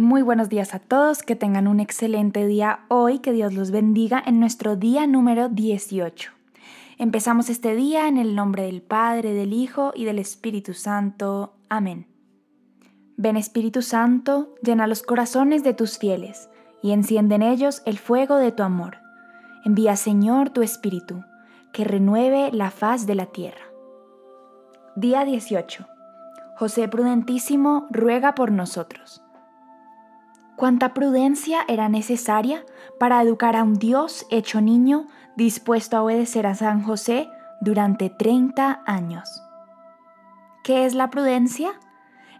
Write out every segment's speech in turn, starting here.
Muy buenos días a todos, que tengan un excelente día hoy, que Dios los bendiga en nuestro día número 18. Empezamos este día en el nombre del Padre, del Hijo y del Espíritu Santo. Amén. Ven Espíritu Santo, llena los corazones de tus fieles y enciende en ellos el fuego de tu amor. Envía Señor tu Espíritu, que renueve la faz de la tierra. Día 18. José Prudentísimo ruega por nosotros cuánta prudencia era necesaria para educar a un Dios hecho niño dispuesto a obedecer a San José durante 30 años. ¿Qué es la prudencia?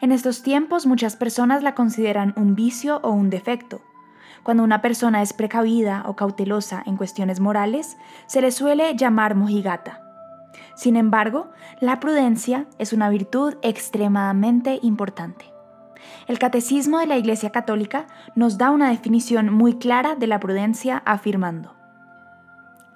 En estos tiempos muchas personas la consideran un vicio o un defecto. Cuando una persona es precavida o cautelosa en cuestiones morales, se le suele llamar mojigata. Sin embargo, la prudencia es una virtud extremadamente importante. El Catecismo de la Iglesia Católica nos da una definición muy clara de la prudencia afirmando.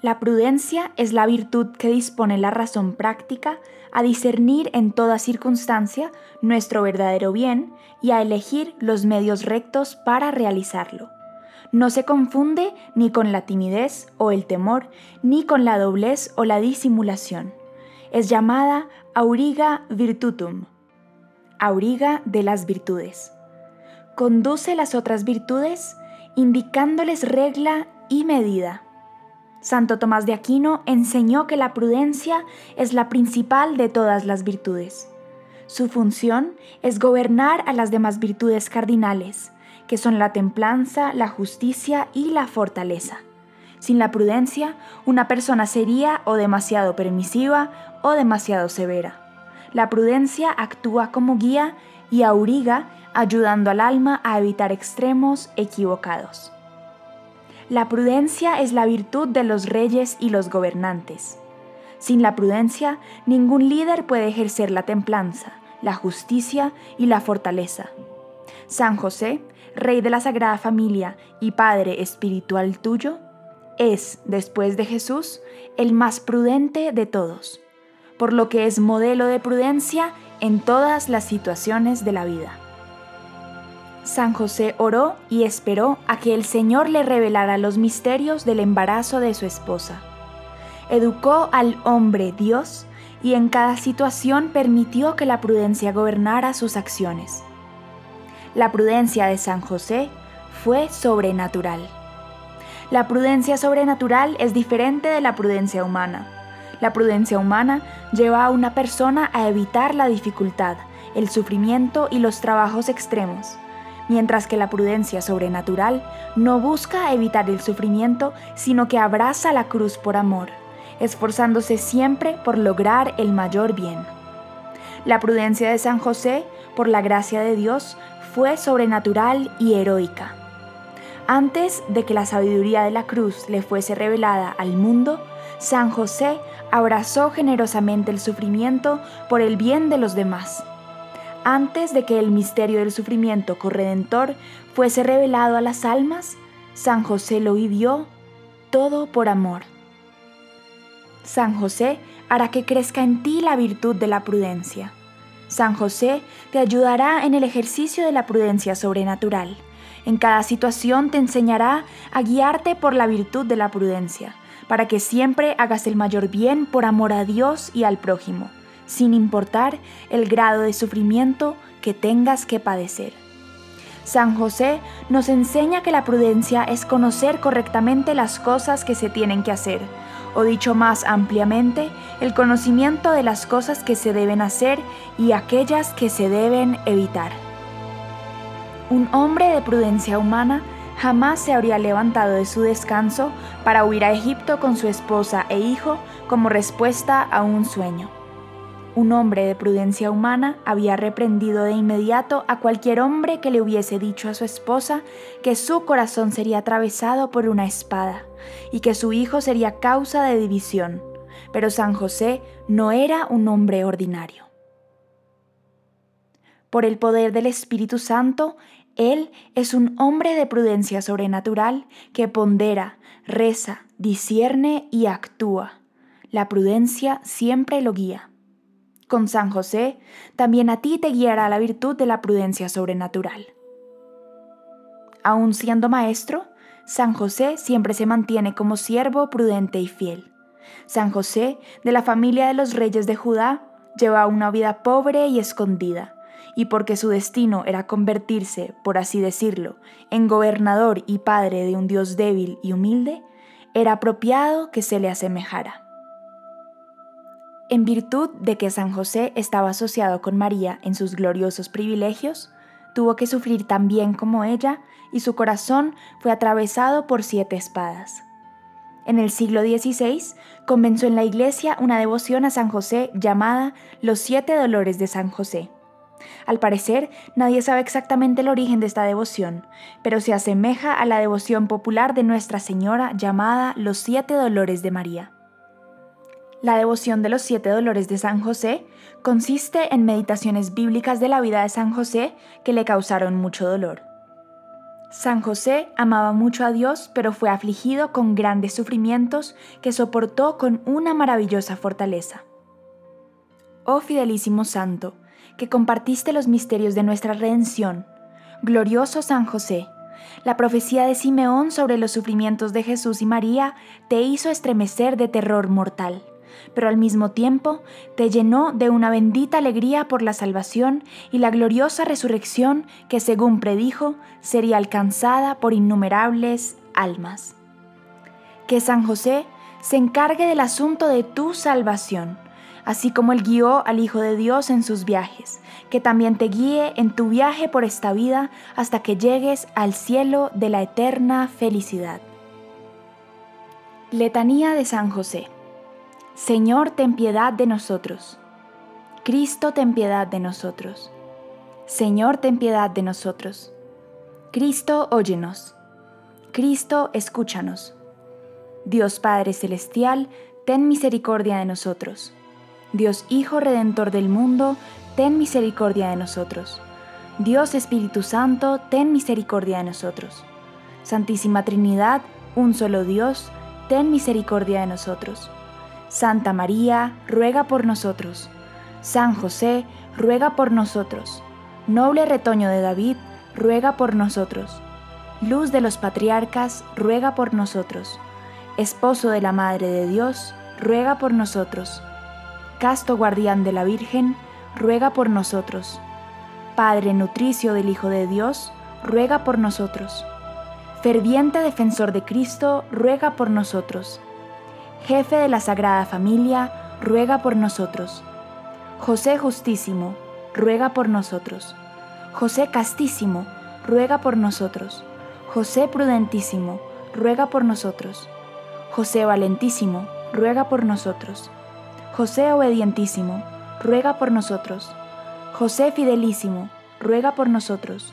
La prudencia es la virtud que dispone la razón práctica a discernir en toda circunstancia nuestro verdadero bien y a elegir los medios rectos para realizarlo. No se confunde ni con la timidez o el temor, ni con la doblez o la disimulación. Es llamada auriga virtutum, auriga de las virtudes. Conduce las otras virtudes indicándoles regla y medida. Santo Tomás de Aquino enseñó que la prudencia es la principal de todas las virtudes. Su función es gobernar a las demás virtudes cardinales, que son la templanza, la justicia y la fortaleza. Sin la prudencia, una persona sería o demasiado permisiva o demasiado severa. La prudencia actúa como guía y auriga, ayudando al alma a evitar extremos equivocados. La prudencia es la virtud de los reyes y los gobernantes. Sin la prudencia, ningún líder puede ejercer la templanza, la justicia y la fortaleza. San José, Rey de la Sagrada Familia y Padre espiritual tuyo, es, después de Jesús, el más prudente de todos por lo que es modelo de prudencia en todas las situaciones de la vida. San José oró y esperó a que el Señor le revelara los misterios del embarazo de su esposa. Educó al hombre Dios y en cada situación permitió que la prudencia gobernara sus acciones. La prudencia de San José fue sobrenatural. La prudencia sobrenatural es diferente de la prudencia humana la prudencia humana lleva a una persona a evitar la dificultad, el sufrimiento y los trabajos extremos, mientras que la prudencia sobrenatural no busca evitar el sufrimiento, sino que abraza la cruz por amor, esforzándose siempre por lograr el mayor bien. La prudencia de San José, por la gracia de Dios, fue sobrenatural y heroica. Antes de que la sabiduría de la cruz le fuese revelada al mundo, San José abrazó generosamente el sufrimiento por el bien de los demás. Antes de que el misterio del sufrimiento corredentor fuese revelado a las almas, San José lo vivió todo por amor. San José hará que crezca en ti la virtud de la prudencia. San José te ayudará en el ejercicio de la prudencia sobrenatural. En cada situación te enseñará a guiarte por la virtud de la prudencia para que siempre hagas el mayor bien por amor a Dios y al prójimo, sin importar el grado de sufrimiento que tengas que padecer. San José nos enseña que la prudencia es conocer correctamente las cosas que se tienen que hacer, o dicho más ampliamente, el conocimiento de las cosas que se deben hacer y aquellas que se deben evitar. Un hombre de prudencia humana jamás se habría levantado de su descanso para huir a Egipto con su esposa e hijo como respuesta a un sueño. Un hombre de prudencia humana había reprendido de inmediato a cualquier hombre que le hubiese dicho a su esposa que su corazón sería atravesado por una espada y que su hijo sería causa de división. Pero San José no era un hombre ordinario. Por el poder del Espíritu Santo, él es un hombre de prudencia sobrenatural que pondera, reza, discierne y actúa. La prudencia siempre lo guía. Con San José, también a ti te guiará la virtud de la prudencia sobrenatural. Aun siendo maestro, San José siempre se mantiene como siervo prudente y fiel. San José, de la familia de los reyes de Judá, lleva una vida pobre y escondida, y porque su destino era convertirse, por así decirlo, en gobernador y padre de un Dios débil y humilde, era apropiado que se le asemejara. En virtud de que San José estaba asociado con María en sus gloriosos privilegios, tuvo que sufrir tan bien como ella y su corazón fue atravesado por siete espadas. En el siglo XVI comenzó en la iglesia una devoción a San José llamada Los Siete Dolores de San José. Al parecer, nadie sabe exactamente el origen de esta devoción, pero se asemeja a la devoción popular de Nuestra Señora llamada Los Siete Dolores de María. La devoción de los siete dolores de San José consiste en meditaciones bíblicas de la vida de San José que le causaron mucho dolor. San José amaba mucho a Dios, pero fue afligido con grandes sufrimientos que soportó con una maravillosa fortaleza. Oh fidelísimo Santo, que compartiste los misterios de nuestra redención, glorioso San José, la profecía de Simeón sobre los sufrimientos de Jesús y María te hizo estremecer de terror mortal pero al mismo tiempo te llenó de una bendita alegría por la salvación y la gloriosa resurrección que, según predijo, sería alcanzada por innumerables almas. Que San José se encargue del asunto de tu salvación, así como él guió al Hijo de Dios en sus viajes, que también te guíe en tu viaje por esta vida hasta que llegues al cielo de la eterna felicidad. Letanía de San José. Señor, ten piedad de nosotros. Cristo, ten piedad de nosotros. Señor, ten piedad de nosotros. Cristo, óyenos. Cristo, escúchanos. Dios Padre Celestial, ten misericordia de nosotros. Dios Hijo Redentor del mundo, ten misericordia de nosotros. Dios Espíritu Santo, ten misericordia de nosotros. Santísima Trinidad, un solo Dios, ten misericordia de nosotros. Santa María, ruega por nosotros. San José, ruega por nosotros. Noble retoño de David, ruega por nosotros. Luz de los patriarcas, ruega por nosotros. Esposo de la Madre de Dios, ruega por nosotros. Casto guardián de la Virgen, ruega por nosotros. Padre nutricio del Hijo de Dios, ruega por nosotros. Ferviente defensor de Cristo, ruega por nosotros jefe de la Sagrada Familia, ruega por nosotros. José Justísimo, ruega por nosotros. José Castísimo, ruega por nosotros. José Prudentísimo, ruega por nosotros. José Valentísimo, ruega por nosotros. José Obedientísimo, ruega por nosotros. José Fidelísimo, ruega por nosotros.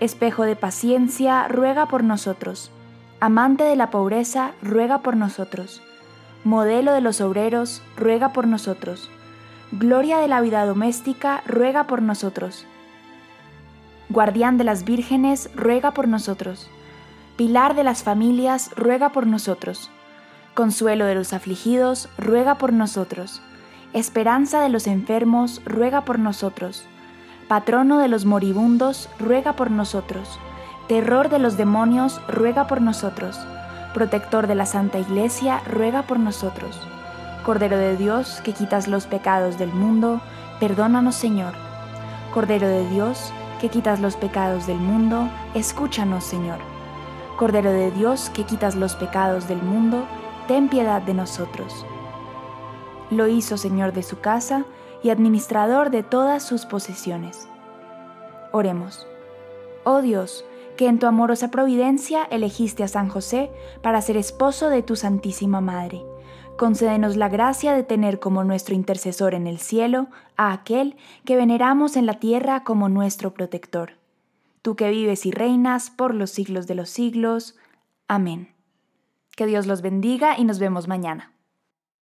Espejo de paciencia, ruega por nosotros. Amante de la pobreza, ruega por nosotros modelo de los obreros, ruega por nosotros. Gloria de la vida doméstica, ruega por nosotros. Guardián de las vírgenes, ruega por nosotros. Pilar de las familias, ruega por nosotros. Consuelo de los afligidos, ruega por nosotros. Esperanza de los enfermos, ruega por nosotros. Patrono de los moribundos, ruega por nosotros. Terror de los demonios, ruega por nosotros protector de la Santa Iglesia, ruega por nosotros. Cordero de Dios, que quitas los pecados del mundo, perdónanos Señor. Cordero de Dios, que quitas los pecados del mundo, escúchanos Señor. Cordero de Dios, que quitas los pecados del mundo, ten piedad de nosotros. Lo hizo Señor de su casa y administrador de todas sus posesiones. Oremos. Oh Dios, que en tu amorosa providencia elegiste a San José para ser esposo de tu Santísima Madre. Concédenos la gracia de tener como nuestro intercesor en el cielo a aquel que veneramos en la tierra como nuestro protector. Tú que vives y reinas por los siglos de los siglos. Amén. Que Dios los bendiga y nos vemos mañana.